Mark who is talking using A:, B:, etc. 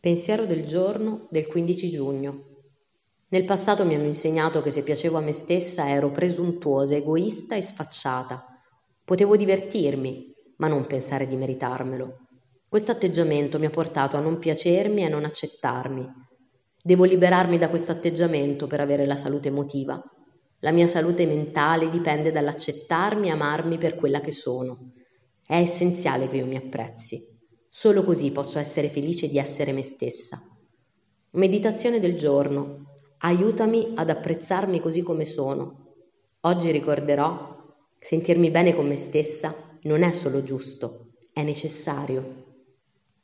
A: Pensiero del giorno del 15 giugno. Nel passato mi hanno insegnato che se piacevo a me stessa ero presuntuosa, egoista e sfacciata. Potevo divertirmi, ma non pensare di meritarmelo. Questo atteggiamento mi ha portato a non piacermi e a non accettarmi. Devo liberarmi da questo atteggiamento per avere la salute emotiva. La mia salute mentale dipende dall'accettarmi e amarmi per quella che sono. È essenziale che io mi apprezzi. Solo così posso essere felice di essere me stessa. Meditazione del giorno. Aiutami ad apprezzarmi così come sono. Oggi ricorderò, sentirmi bene con me stessa non è solo giusto, è necessario.